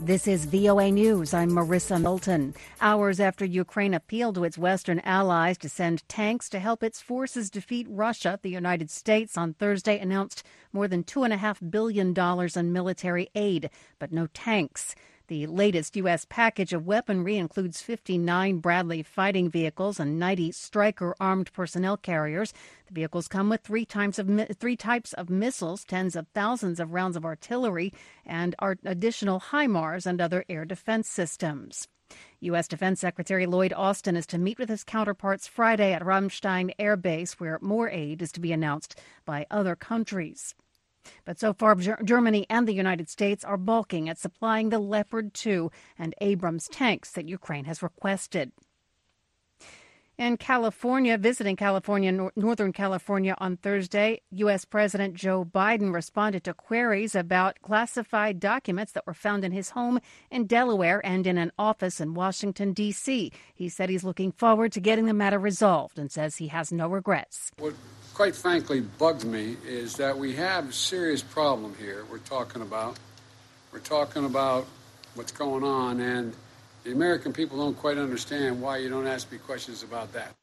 This is VOA News. I'm Marissa Melton. Hours after Ukraine appealed to its Western allies to send tanks to help its forces defeat Russia, the United States on Thursday announced more than $2.5 billion in military aid, but no tanks. The latest U.S. package of weaponry includes 59 Bradley fighting vehicles and 90 Stryker armed personnel carriers. The vehicles come with three types of three types of missiles, tens of thousands of rounds of artillery, and additional HIMARS and other air defense systems. U.S. Defense Secretary Lloyd Austin is to meet with his counterparts Friday at Ramstein Air Base, where more aid is to be announced by other countries. But so far, Germany and the United States are balking at supplying the Leopard 2 and Abrams tanks that Ukraine has requested. In California, visiting California, Northern California on Thursday, U.S. President Joe Biden responded to queries about classified documents that were found in his home in Delaware and in an office in Washington, D.C. He said he's looking forward to getting the matter resolved and says he has no regrets. What quite frankly bugs me is that we have a serious problem here we're talking about. We're talking about what's going on, and the American people don't quite understand why you don't ask me questions about that.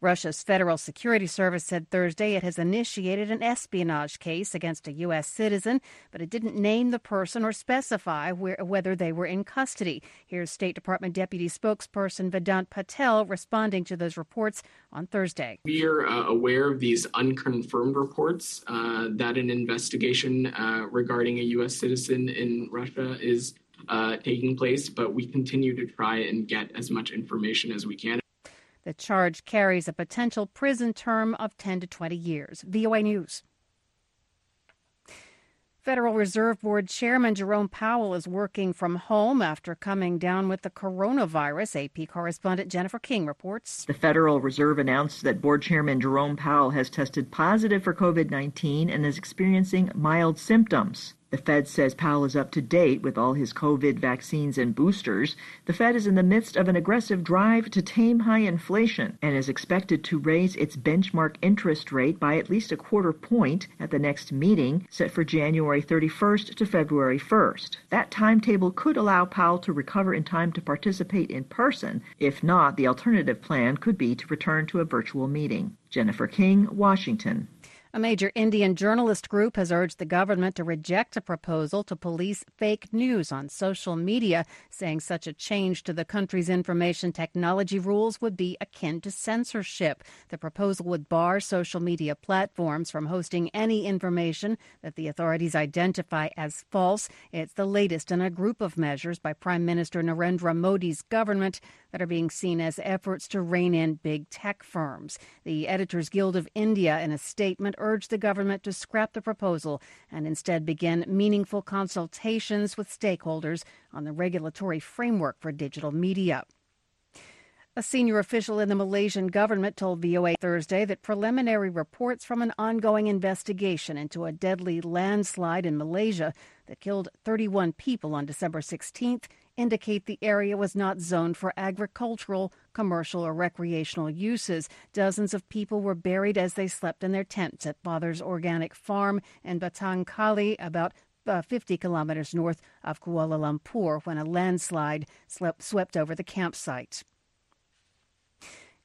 Russia's Federal Security Service said Thursday it has initiated an espionage case against a U.S. citizen, but it didn't name the person or specify where, whether they were in custody. Here's State Department Deputy Spokesperson Vedant Patel responding to those reports on Thursday. We are uh, aware of these unconfirmed reports uh, that an investigation uh, regarding a U.S. citizen in Russia is uh, taking place, but we continue to try and get as much information as we can. The charge carries a potential prison term of 10 to 20 years. VOA News. Federal Reserve Board Chairman Jerome Powell is working from home after coming down with the coronavirus. AP correspondent Jennifer King reports. The Federal Reserve announced that Board Chairman Jerome Powell has tested positive for COVID 19 and is experiencing mild symptoms. The Fed says Powell is up to date with all his COVID vaccines and boosters. The Fed is in the midst of an aggressive drive to tame high inflation and is expected to raise its benchmark interest rate by at least a quarter point at the next meeting set for January 31st to February 1st. That timetable could allow Powell to recover in time to participate in person. If not, the alternative plan could be to return to a virtual meeting. Jennifer King, Washington. A major Indian journalist group has urged the government to reject a proposal to police fake news on social media, saying such a change to the country's information technology rules would be akin to censorship. The proposal would bar social media platforms from hosting any information that the authorities identify as false. It's the latest in a group of measures by Prime Minister Narendra Modi's government that are being seen as efforts to rein in big tech firms. The Editors Guild of India, in a statement, urged the government to scrap the proposal and instead begin meaningful consultations with stakeholders on the regulatory framework for digital media. A senior official in the Malaysian government told VOA Thursday that preliminary reports from an ongoing investigation into a deadly landslide in Malaysia that killed 31 people on December 16th indicate the area was not zoned for agricultural, commercial, or recreational uses. Dozens of people were buried as they slept in their tents at Father's Organic Farm in Batang Kali, about uh, 50 kilometers north of Kuala Lumpur, when a landslide slept, swept over the campsite.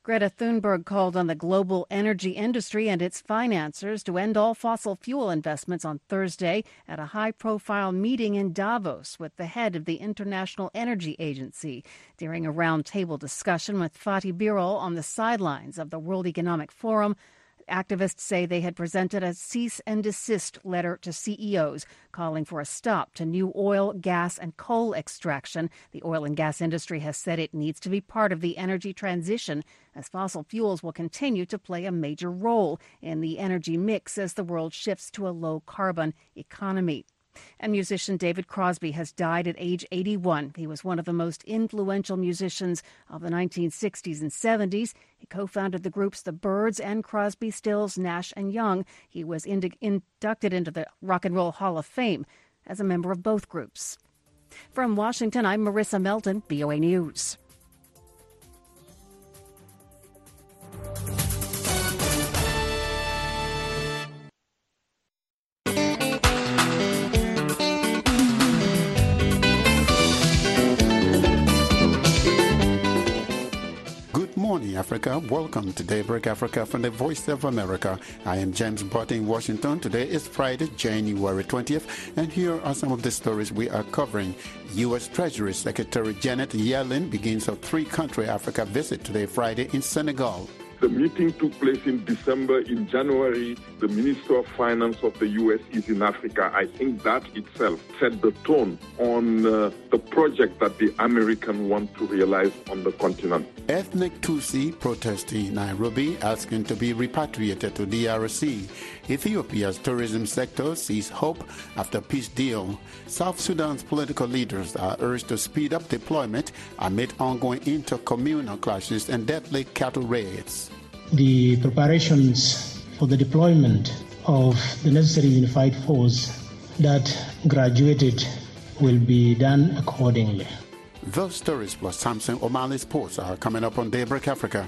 Greta Thunberg called on the global energy industry and its financiers to end all fossil fuel investments on Thursday at a high profile meeting in Davos with the head of the International Energy Agency. During a roundtable discussion with Fatih Birol on the sidelines of the World Economic Forum, Activists say they had presented a cease and desist letter to CEOs calling for a stop to new oil, gas, and coal extraction. The oil and gas industry has said it needs to be part of the energy transition as fossil fuels will continue to play a major role in the energy mix as the world shifts to a low carbon economy. And musician David Crosby has died at age 81. He was one of the most influential musicians of the 1960s and 70s. He co founded the groups The Byrds and Crosby, Stills, Nash and Young. He was inducted into the Rock and Roll Hall of Fame as a member of both groups. From Washington, I'm Marissa Melton, VOA News. Africa. Welcome to Daybreak Africa from the Voice of America. I am James Butty in Washington. Today is Friday, January 20th, and here are some of the stories we are covering. U.S. Treasury Secretary Janet Yellen begins her three-country Africa visit today, Friday, in Senegal. The meeting took place in December. In January, the Minister of Finance of the U.S. is in Africa. I think that itself set the tone on uh, the project that the Americans want to realize on the continent. Ethnic Tutsi protest in Nairobi asking to be repatriated to DRC. Ethiopia's tourism sector sees hope after peace deal. South Sudan's political leaders are urged to speed up deployment amid ongoing intercommunal clashes and deadly cattle raids. The preparations for the deployment of the necessary unified force that graduated will be done accordingly. Those stories plus Samson Omale Sports are coming up on Daybreak Africa.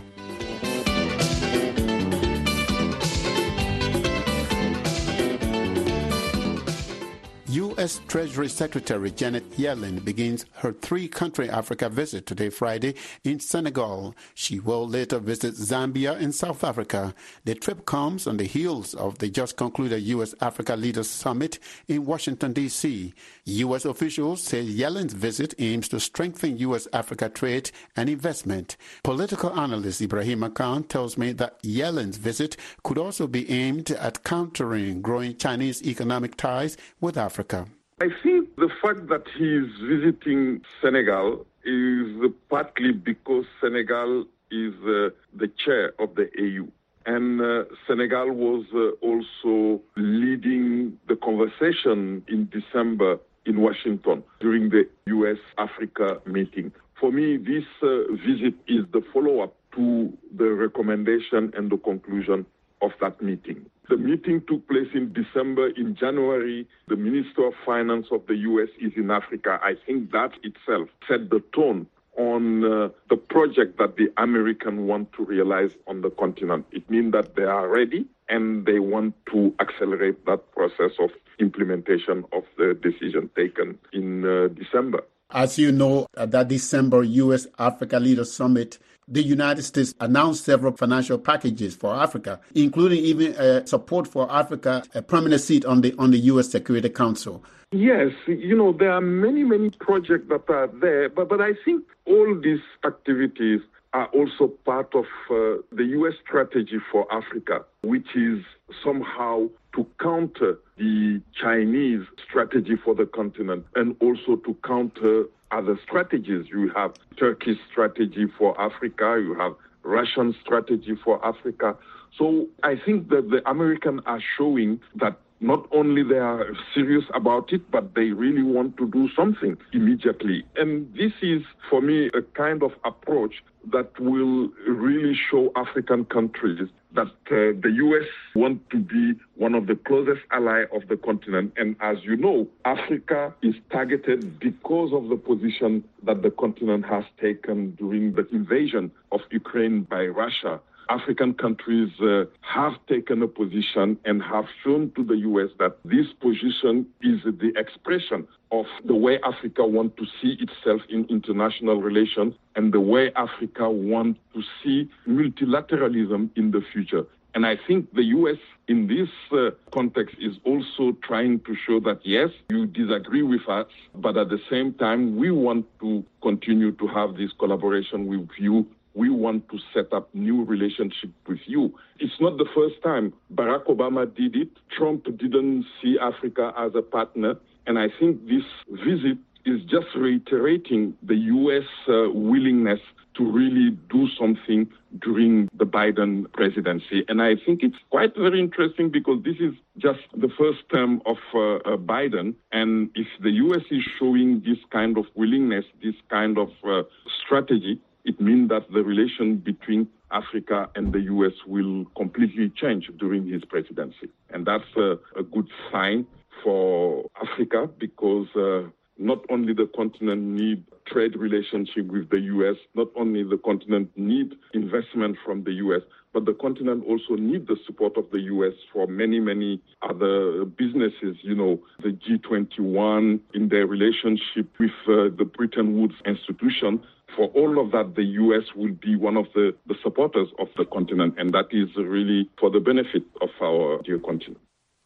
U.S. Treasury Secretary Janet Yellen begins her three country Africa visit today, Friday, in Senegal. She will later visit Zambia and South Africa. The trip comes on the heels of the just concluded U.S. Africa Leaders Summit in Washington, D.C. U.S. officials say Yellen's visit aims to strengthen U.S. Africa trade and investment. Political analyst Ibrahim Khan tells me that Yellen's visit could also be aimed at countering growing Chinese economic ties with Africa. I think the fact that he is visiting Senegal is partly because Senegal is uh, the chair of the AU. And uh, Senegal was uh, also leading the conversation in December in Washington during the US Africa meeting. For me, this uh, visit is the follow up to the recommendation and the conclusion of that meeting. The meeting took place in December. In January, the Minister of Finance of the U.S. is in Africa. I think that itself set the tone on uh, the project that the American want to realize on the continent. It means that they are ready and they want to accelerate that process of implementation of the decision taken in uh, December. As you know, at that December U.S. Africa Leaders Summit, the United States announced several financial packages for Africa, including even uh, support for Africa, a permanent seat on the on the U.S. Security Council. Yes, you know there are many many projects that are there, but but I think all these activities are also part of uh, the U.S. strategy for Africa, which is somehow to counter the Chinese strategy for the continent and also to counter other strategies. You have Turkey's strategy for Africa, you have Russian strategy for Africa. So I think that the Americans are showing that not only they are serious about it, but they really want to do something immediately. And this is, for me, a kind of approach that will really show African countries that uh, the U.S. want to be one of the closest ally of the continent. And as you know, Africa is targeted because of the position that the continent has taken during the invasion of Ukraine by Russia. African countries uh, have taken a position and have shown to the U.S. that this position is the expression of the way Africa wants to see itself in international relations and the way Africa wants to see multilateralism in the future. And I think the U.S. in this uh, context is also trying to show that, yes, you disagree with us, but at the same time, we want to continue to have this collaboration with you we want to set up new relationship with you. It's not the first time Barack Obama did it. Trump didn't see Africa as a partner. And I think this visit is just reiterating the U.S. Uh, willingness to really do something during the Biden presidency. And I think it's quite very interesting because this is just the first term of uh, uh, Biden. And if the U.S. is showing this kind of willingness, this kind of uh, strategy, it means that the relation between Africa and the U.S. will completely change during his presidency. And that's a, a good sign for Africa because uh, not only the continent need trade relationship with the U.S., not only the continent need investment from the U.S., but the continent also need the support of the U.S. for many, many other businesses. You know, the G21 in their relationship with uh, the Bretton Woods institution for all of that, the U.S. will be one of the, the supporters of the continent, and that is really for the benefit of our dear continent.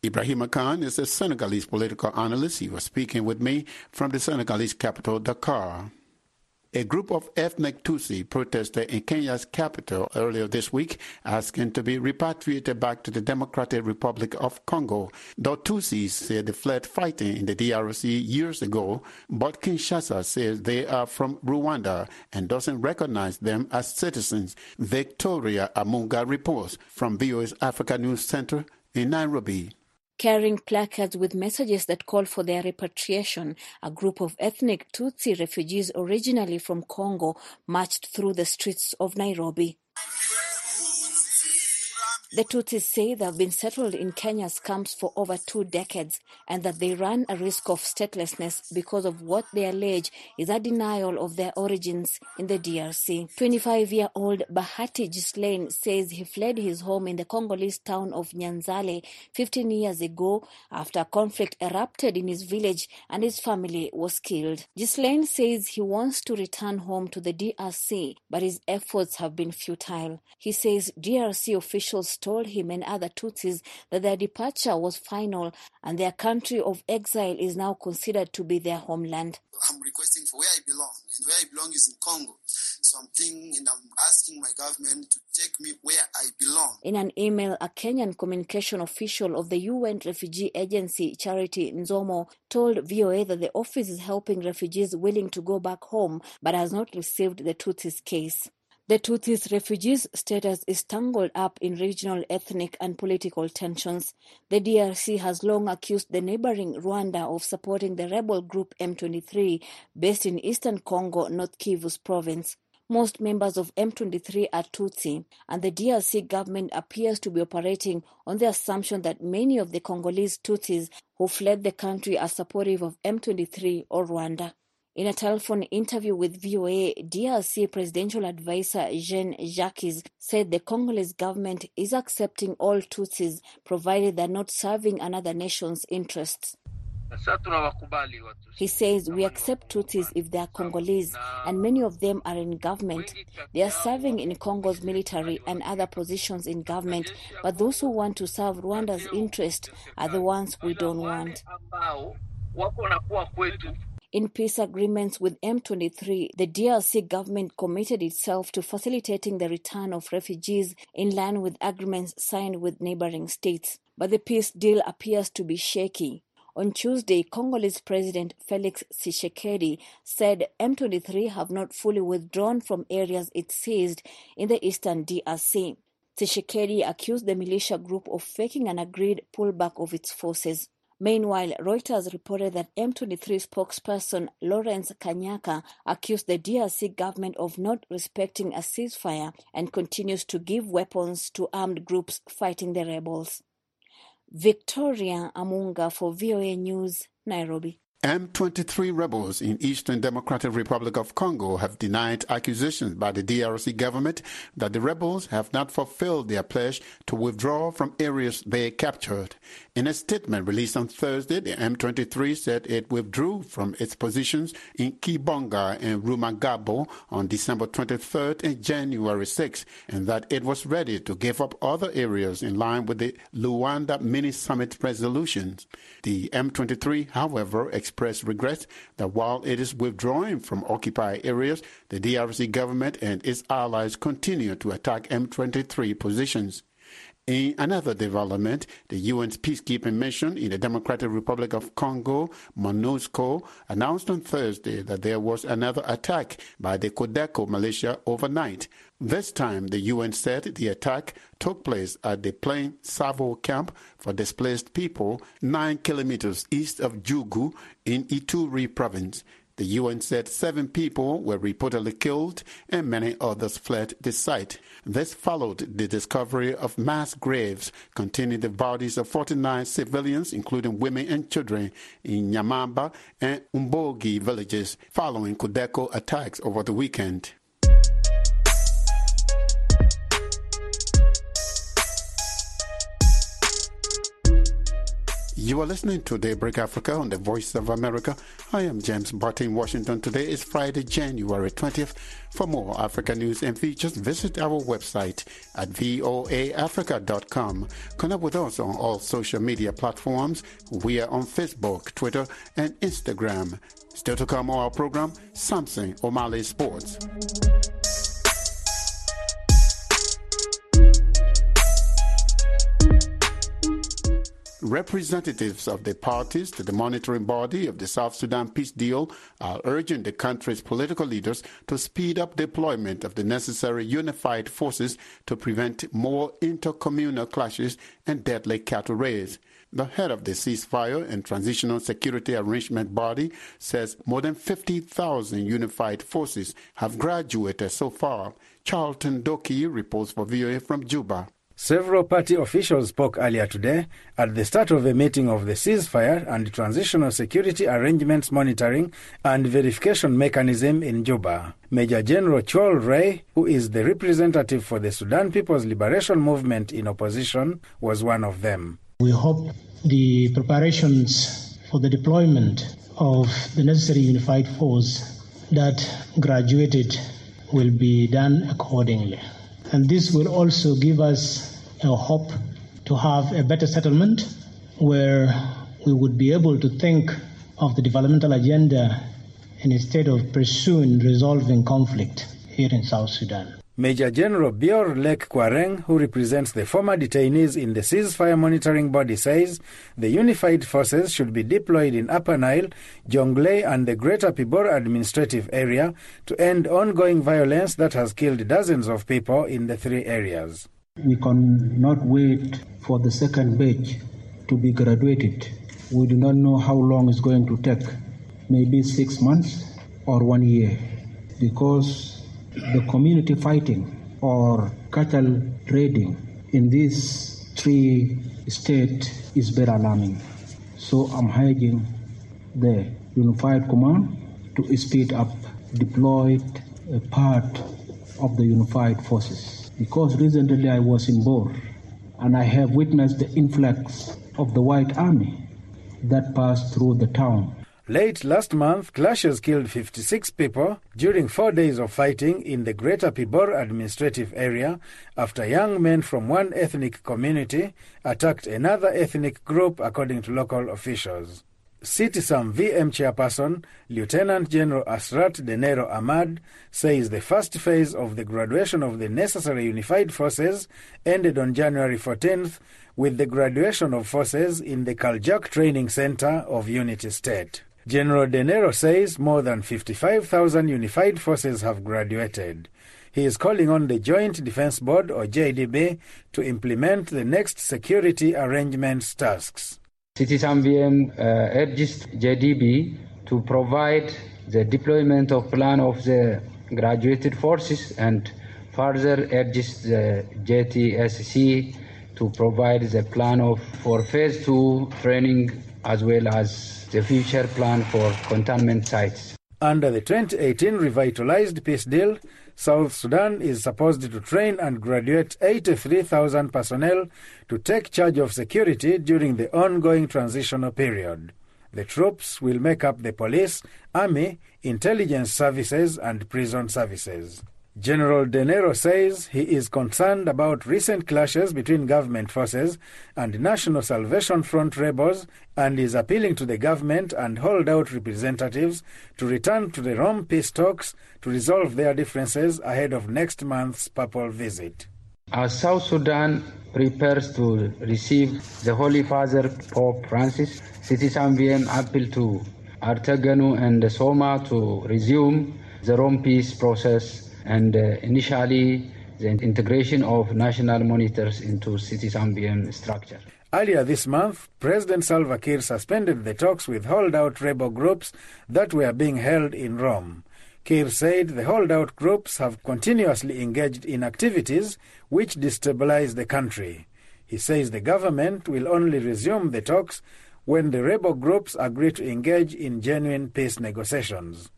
Ibrahim Khan is a Senegalese political analyst. He was speaking with me from the Senegalese capital, Dakar. A group of ethnic Tutsi protested in Kenya's capital earlier this week, asking to be repatriated back to the Democratic Republic of Congo. The Tutsis say they fled fighting in the DRC years ago, but Kinshasa says they are from Rwanda and doesn't recognize them as citizens. Victoria Amunga reports from VOA's Africa News Center in Nairobi. Carrying placards with messages that call for their repatriation, a group of ethnic Tutsi refugees originally from Congo marched through the streets of Nairobi. The Tutsis say they have been settled in Kenya's camps for over two decades and that they run a risk of statelessness because of what they allege is a denial of their origins in the DRC. 25-year-old Bahati Gislaine says he fled his home in the Congolese town of Nyanzale 15 years ago after conflict erupted in his village and his family was killed. Gislaine says he wants to return home to the DRC, but his efforts have been futile. He says DRC officials told him and other Tutsis that their departure was final and their country of exile is now considered to be their homeland. I'm requesting for where I belong, and where I belong is in Congo. So I'm thinking and I'm asking my government to take me where I belong. In an email, a Kenyan communication official of the UN refugee agency Charity Nzomo told VOA that the office is helping refugees willing to go back home but has not received the Tutsis case. The Tutsis refugees' status is tangled up in regional ethnic and political tensions. The DRC has long accused the neighboring Rwanda of supporting the rebel group M23 based in eastern Congo, North Kivu's province. Most members of M23 are Tutsi, and the DRC government appears to be operating on the assumption that many of the Congolese Tutsis who fled the country are supportive of M23 or Rwanda. In a telephone interview with VOA, DRC presidential advisor Jean Jacques said the Congolese government is accepting all Tutsis provided they're not serving another nation's interests. He says we accept Tutsis if they are Congolese, and many of them are in government. They are serving in Congo's military and other positions in government, but those who want to serve Rwanda's interest are the ones we don't want. In peace agreements with M23, the DRC government committed itself to facilitating the return of refugees in line with agreements signed with neighboring states. But the peace deal appears to be shaky. On Tuesday, Congolese President Felix Tshisekedi said M23 have not fully withdrawn from areas it seized in the eastern DRC. Tshisekedi accused the militia group of faking an agreed pullback of its forces. Meanwhile, Reuters reported that M23 spokesperson Lawrence Kanyuka accused the DRC government of not respecting a ceasefire and continues to give weapons to armed groups fighting the rebels. Victoria Amunga for VOA News, Nairobi. M23 rebels in Eastern Democratic Republic of Congo have denied accusations by the DRC government that the rebels have not fulfilled their pledge to withdraw from areas they captured. In a statement released on Thursday, the M23 said it withdrew from its positions in Kibumba and Rumangabo on December 23rd and January 6th, and that it was ready to give up other areas in line with the Luanda mini summit resolutions. The M23, however, expressed regret that while it is withdrawing from occupied areas, the DRC government and its allies continue to attack M23 positions. In another development, the UN's peacekeeping mission in the Democratic Republic of Congo, MONUSCO, announced on Thursday that there was another attack by the Codeco militia overnight. This time, the UN said the attack took place at the Plain Savo camp for displaced people, nine kilometers east of Djugu in Ituri province. The UN said seven people were reportedly killed and many others fled the site. This followed the discovery of mass graves containing the bodies of 49 civilians, including women and children, in Nyamamba and Umbogi villages following Codeco attacks over the weekend. You are listening to Daybreak Africa on the Voice of America. I am James Butty in Washington. Today is Friday, January 20th. For more Africa news and features, visit our website at voaafrica.com. Connect with us on all social media platforms. We are on Facebook, Twitter, and Instagram. Still to come on our program, Samson Omale Sports. Representatives of the parties to the monitoring body of the South Sudan peace deal are urging the country's political leaders to speed up deployment of the necessary unified forces to prevent more intercommunal clashes and deadly cattle raids. The head of the ceasefire and transitional security arrangement body says more than 50,000 unified forces have graduated so far. Charlton Doki reports for VOA from Juba. Several party officials spoke earlier today at the start of a meeting of the ceasefire and transitional security arrangements monitoring and verification mechanism in Juba. Major General Chol Ray, who is the representative for the Sudan People's Liberation Movement in opposition, was one of them. We hope the preparations for the deployment of the necessary unified force that graduated will be done accordingly. And this will also give us hope to have a better settlement where we would be able to think of the developmental agenda instead of pursuing resolving conflict here in South Sudan. Major General Bior Lek Kwareng, who represents the former detainees in the ceasefire monitoring body, says the unified forces should be deployed in Upper Nile, Jonglei, and the Greater Pibor administrative area to end ongoing violence that has killed dozens of people in the three areas. We cannot wait for the second batch to be graduated. We do not know how long it's going to take, maybe six months or one year, because the community fighting or cattle raiding in this three states is very alarming. So I'm urging the unified command to speed up, deploy a part of the unified forces. Because recently I was in Bor and I have witnessed the influx of the White Army that passed through the town. Late last month, clashes killed 56 people during four days of fighting in the Greater Pibor administrative area after young men from one ethnic community attacked another ethnic group, according to local officials. CTSAMVM chairperson Lieutenant General Asrat Denero Ahmad says the first phase of the graduation of the necessary unified forces ended on January 14th with the graduation of forces in the Kaljak Training Center of Unity State. General Denero says more than 55,000 unified forces have graduated. He is calling on the Joint Defense Board, or JDB, to implement the next security arrangements tasks. CTSAMVM uh, urges JDB to provide the deployment of plan of the graduated forces and further urges the JTSC to provide the plan of for phase two training as well as the future plan for containment sites. Under the 2018 revitalized peace deal, South Sudan is supposed to train and graduate 83,000 personnel to take charge of security during the ongoing transitional period. The troops will make up the police, army, intelligence services, and prison services. General Denero says he is concerned about recent clashes between government forces and National Salvation Front rebels and is appealing to the government and holdout representatives to return to the Rome peace talks to resolve their differences ahead of next month's papal visit. As South Sudan prepares to receive the Holy Father Pope Francis, CTSAMVM appeal to Artaganu and SSOMA to resume the Rome peace process and uh, initially the integration of national monitors into CTSAMVM structure. Earlier this month, President Salva Kiir suspended the talks with holdout rebel groups that were being held in Rome. Kiir said the holdout groups have continuously engaged in activities which destabilize the country. He says the government will only resume the talks when the rebel groups agree to engage in genuine peace negotiations.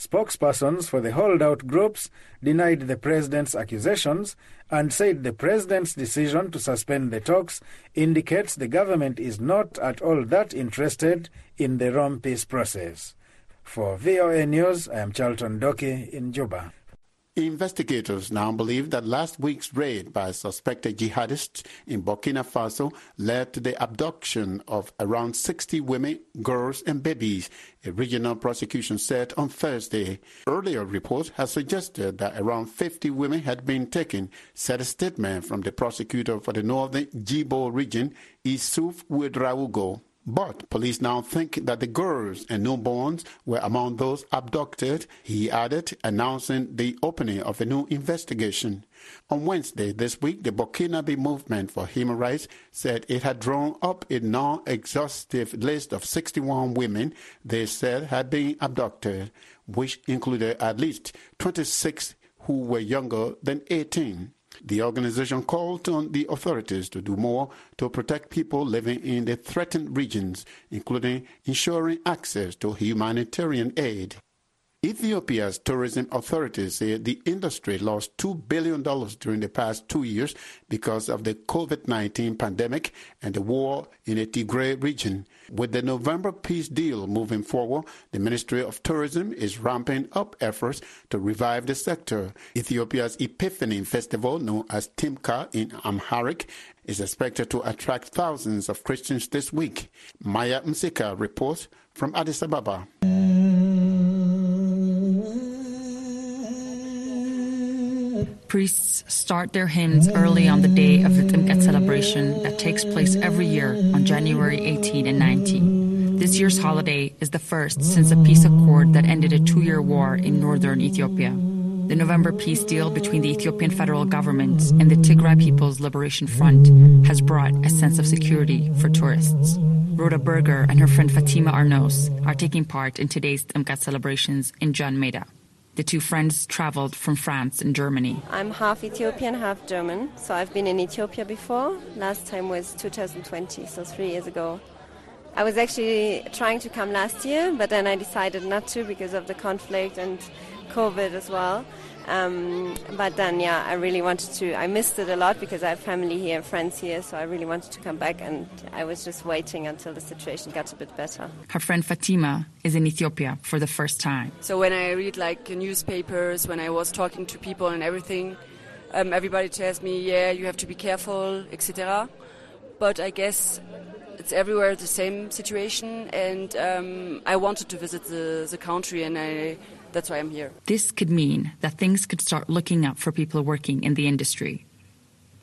Spokespersons for the holdout groups denied the president's accusations and said the president's decision to suspend the talks indicates the government is not at all that interested in the Rome peace process. For VOA News, I am Charlton Doki in Juba. Investigators now believe that last week's raid by suspected jihadists in Burkina Faso led to the abduction of around 60 women, girls, and babies, a regional prosecution said on Thursday. Earlier reports had suggested that around 50 women had been taken, said a statement from the prosecutor for the northern Djibo region, Issouf Ouedraogo. But police now think that the girls and newborns were among those abducted, he added, announcing the opening of a new investigation. On Wednesday this week, the Burkinabe Movement for Human Rights said it had drawn up a non exhaustive list of 61 women they said had been abducted, which included at least 26 who were younger than 18. The organization called on the authorities to do more to protect people living in the threatened regions, including ensuring access to humanitarian aid. Ethiopia's tourism authorities say the industry lost $2 billion during the past two years because of the COVID 19 pandemic and the war in the Tigray region. With the November peace deal moving forward, the Ministry of Tourism is ramping up efforts to revive the sector. Ethiopia's Epiphany Festival, known as Timkat in Amharic, is expected to attract thousands of Christians this week. Maya Misikir reports from Addis Ababa. Mm. Priests start their hymns early on the day of the Timkat celebration that takes place every year on January 18 and 19. This year's holiday is the first since a peace accord that ended a two year war in northern Ethiopia. The November peace deal between the Ethiopian federal government and the Tigray People's Liberation Front has brought a sense of security for tourists. Rhoda Berger and her friend Fatima Arnos are taking part in today's Timkat celebrations in Jan Meda. The two friends traveled from France and Germany. I'm half Ethiopian, half German. So I've been in Ethiopia before. Last time was 2020, so three years ago. I was actually trying to come last year, but then I decided not to because of the conflict and COVID as well. Um, but then, yeah, I really wanted to. I missed it a lot because I have family here and friends here, so I really wanted to come back. And I was just waiting until the situation got a bit better. Her friend Fatima is in Ethiopia for the first time. So when I read like newspapers, when I was talking to people and everything, um, everybody tells me, yeah, you have to be careful, etc. But I guess it's everywhere the same situation, and um, I wanted to visit the, the country, and I that's why I'm here. This could mean that things could start looking up for people working in the industry.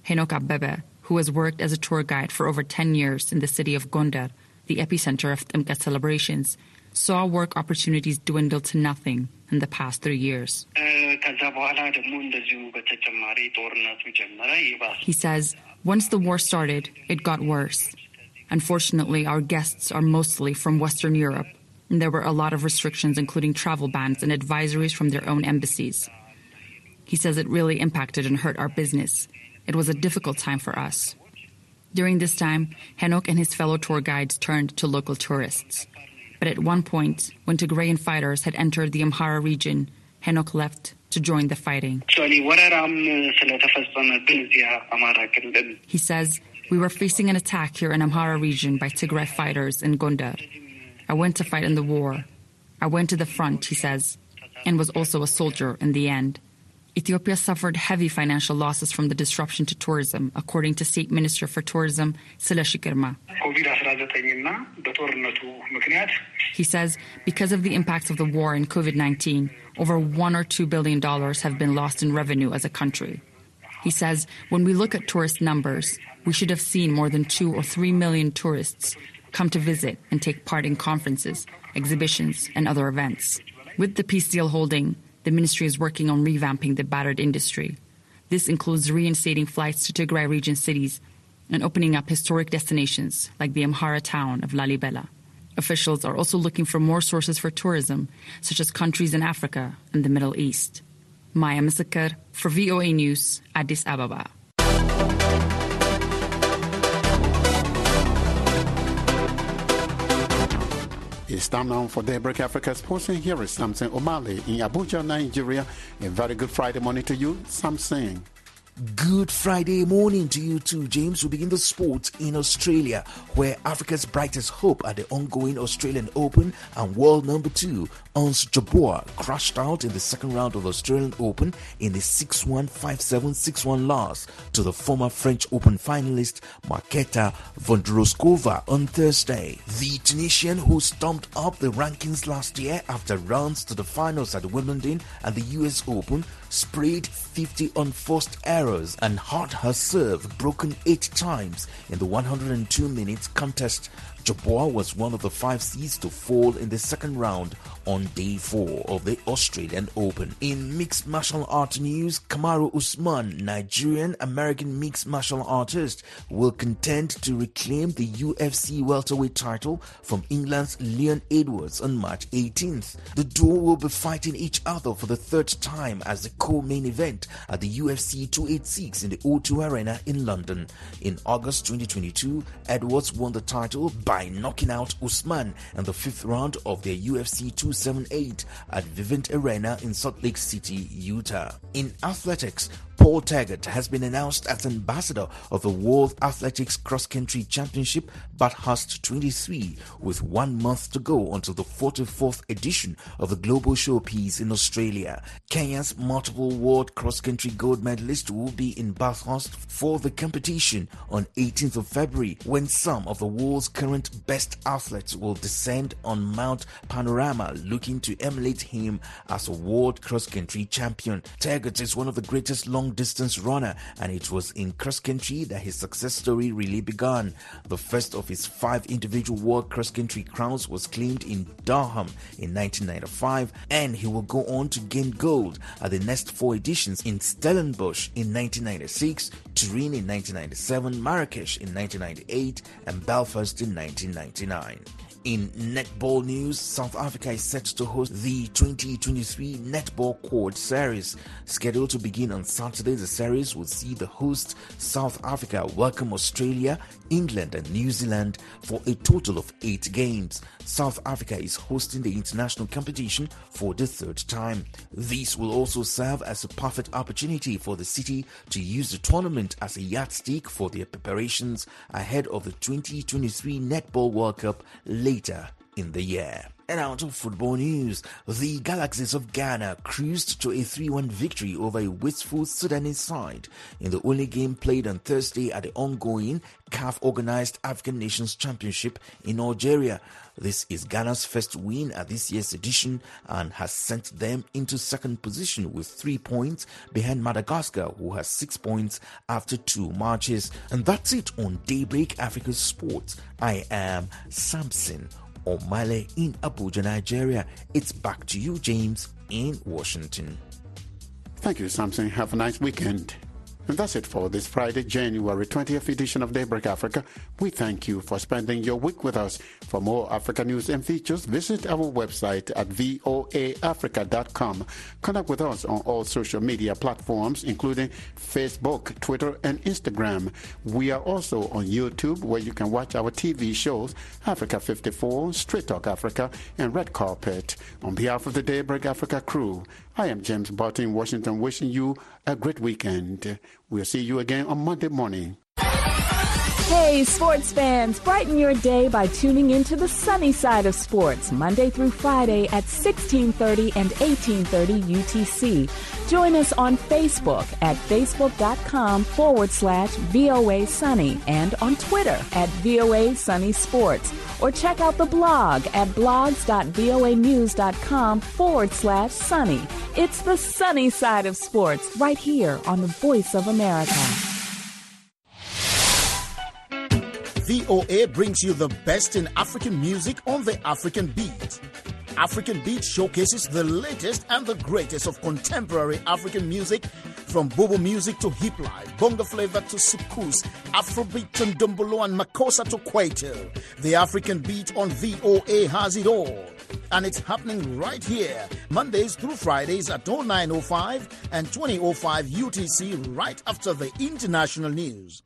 Henok Abebe, who has worked as a tour guide for over 10 years in the city of Gondar, the epicenter of Timkat celebrations, saw work opportunities dwindle to nothing in the past three years. He says once the war started, it got worse. Unfortunately, our guests are mostly from Western Europe, and there were a lot of restrictions, including travel bans and advisories from their own embassies. He says it really impacted and hurt our business. It was a difficult time for us. During this time, Henok and his fellow tour guides turned to local tourists. But at one point, when Tigrayan fighters had entered the Amhara region, Henok left to join the fighting. He says, We were facing an attack here in Amhara region by Tigray fighters in Gondar. I went to fight in the war. I went to the front, he says, and was also a soldier in the end. Ethiopia suffered heavy financial losses from the disruption to tourism, according to State Minister for Tourism, Sileshi Girma. He says because of the impacts of the war and COVID 19, over one or two billion dollars have been lost in revenue as a country. He says when we look at tourist numbers, we should have seen more than two or three million tourists come to visit and take part in conferences, exhibitions, and other events. With the peace deal holding, the ministry is working on revamping the battered industry. This includes reinstating flights to Tigray region cities and opening up historic destinations like the Amhara town of Lalibela. Officials are also looking for more sources for tourism, such as countries in Africa and the Middle East. Maya Misikir for VOA News, Addis Ababa. It's time now for Daybreak Africa Sports, here is Samson Omale in Abuja, Nigeria. A very good Friday morning to you, Samson. Good Friday morning to you too, James. We begin the sports in Australia, where Africa's brightest hope at the ongoing Australian Open and world number two, Ons Jabeur, crashed out in the second round of the Australian Open in the 6-1, 5-7, 6-1 loss to the former French Open finalist Marketa Vondrousova on Thursday. The Tunisian, who stumped up the rankings last year after runs to the finals at Wimbledon and the US Open, sprayed 50 unforced and had her serve broken eight times in the 102 minutes contest Jabeur was one of the five seeds to fall in the second round on day four of the Australian Open. In mixed martial art news, Kamaru Usman, Nigerian American mixed martial artist, will contend to reclaim the UFC welterweight title from England's Leon Edwards on March 18th. The duo will be fighting each other for the third time as the co-main event at the UFC 286 in the O2 Arena in London. In August 2022, Edwards won the title by knocking out Usman in the fifth round of their UFC 278 at Vivint Arena in Salt Lake City, Utah. In athletics, Paul Tergat has been announced as ambassador of the World Athletics Cross Country Championship Bathurst 23 with one month to go until the 44th edition of the Global Showpiece in Australia. Kenya's multiple world cross country gold medalist will be in Bathurst for the competition on 18th of February when some of the world's current best athletes will descend on Mount Panorama looking to emulate him as a world cross country champion. Tergat is one of the greatest long distance runner, and it was in cross country that his success story really began. The first of his five individual world cross country crowns was claimed in Durham in 1995, and he will go on to gain gold at the next four editions in Stellenbosch in 1996, Turin in 1997, Marrakesh in 1998, and Belfast in 1999. In netball news, South Africa is set to host the 2023 Netball Quad Series. Scheduled to begin on Saturday, the series will see the host South Africa welcome Australia, England, and New Zealand for a total of eight games. South Africa is hosting the international competition for the third time. This will also serve as a perfect opportunity for the city to use the tournament as a yardstick for their preparations ahead of the 2023 Netball World Cup later later in the year. And out of football news, the Galaxies of Ghana cruised to a 3 1 victory over a wistful Sudanese side in the only game played on Thursday at the ongoing CAF organized African Nations Championship in Algeria. This is Ghana's first win at this year's edition and has sent them into second position with three points behind Madagascar, who has six points after two matches. And that's it on Daybreak Africa Sports. I am Samson Omale in Abuja, Nigeria. It's back to you, James, in Washington. Thank you, Samson. Have a nice weekend. And that's it for this Friday, January 20th edition of Daybreak Africa. We thank you for spending your week with us. For more Africa news and features, visit our website at voaafrica.com. Connect with us on all social media platforms, including Facebook, Twitter, and Instagram. We are also on YouTube, where you can watch our TV shows Africa 54, Straight Talk Africa, and Red Carpet. On behalf of the Daybreak Africa crew, I am James Butty in Washington, wishing you a great weekend. We'll see you again on Monday morning. Hey, sports fans, brighten your day by tuning into the sunny side of sports Monday through Friday at 1630 and 1830 UTC. Join us on Facebook at facebook.com forward slash VOA Sunny and on Twitter at VOA Sunny Sports. Or check out the blog at blogs.voanews.com forward slash sunny. It's the sunny side of sports right here on the Voice of America. VOA brings you the best in African music on the African beat. African Beat showcases the latest and the greatest of contemporary African music from Bobo music to hip life, bongo flavor to soukous, Afrobeat to Ndombolo and Makossa to Kwaito. The African Beat on VOA has it all. And it's happening right here, Mondays through Fridays at 0905 and 2005 UTC right after the international news.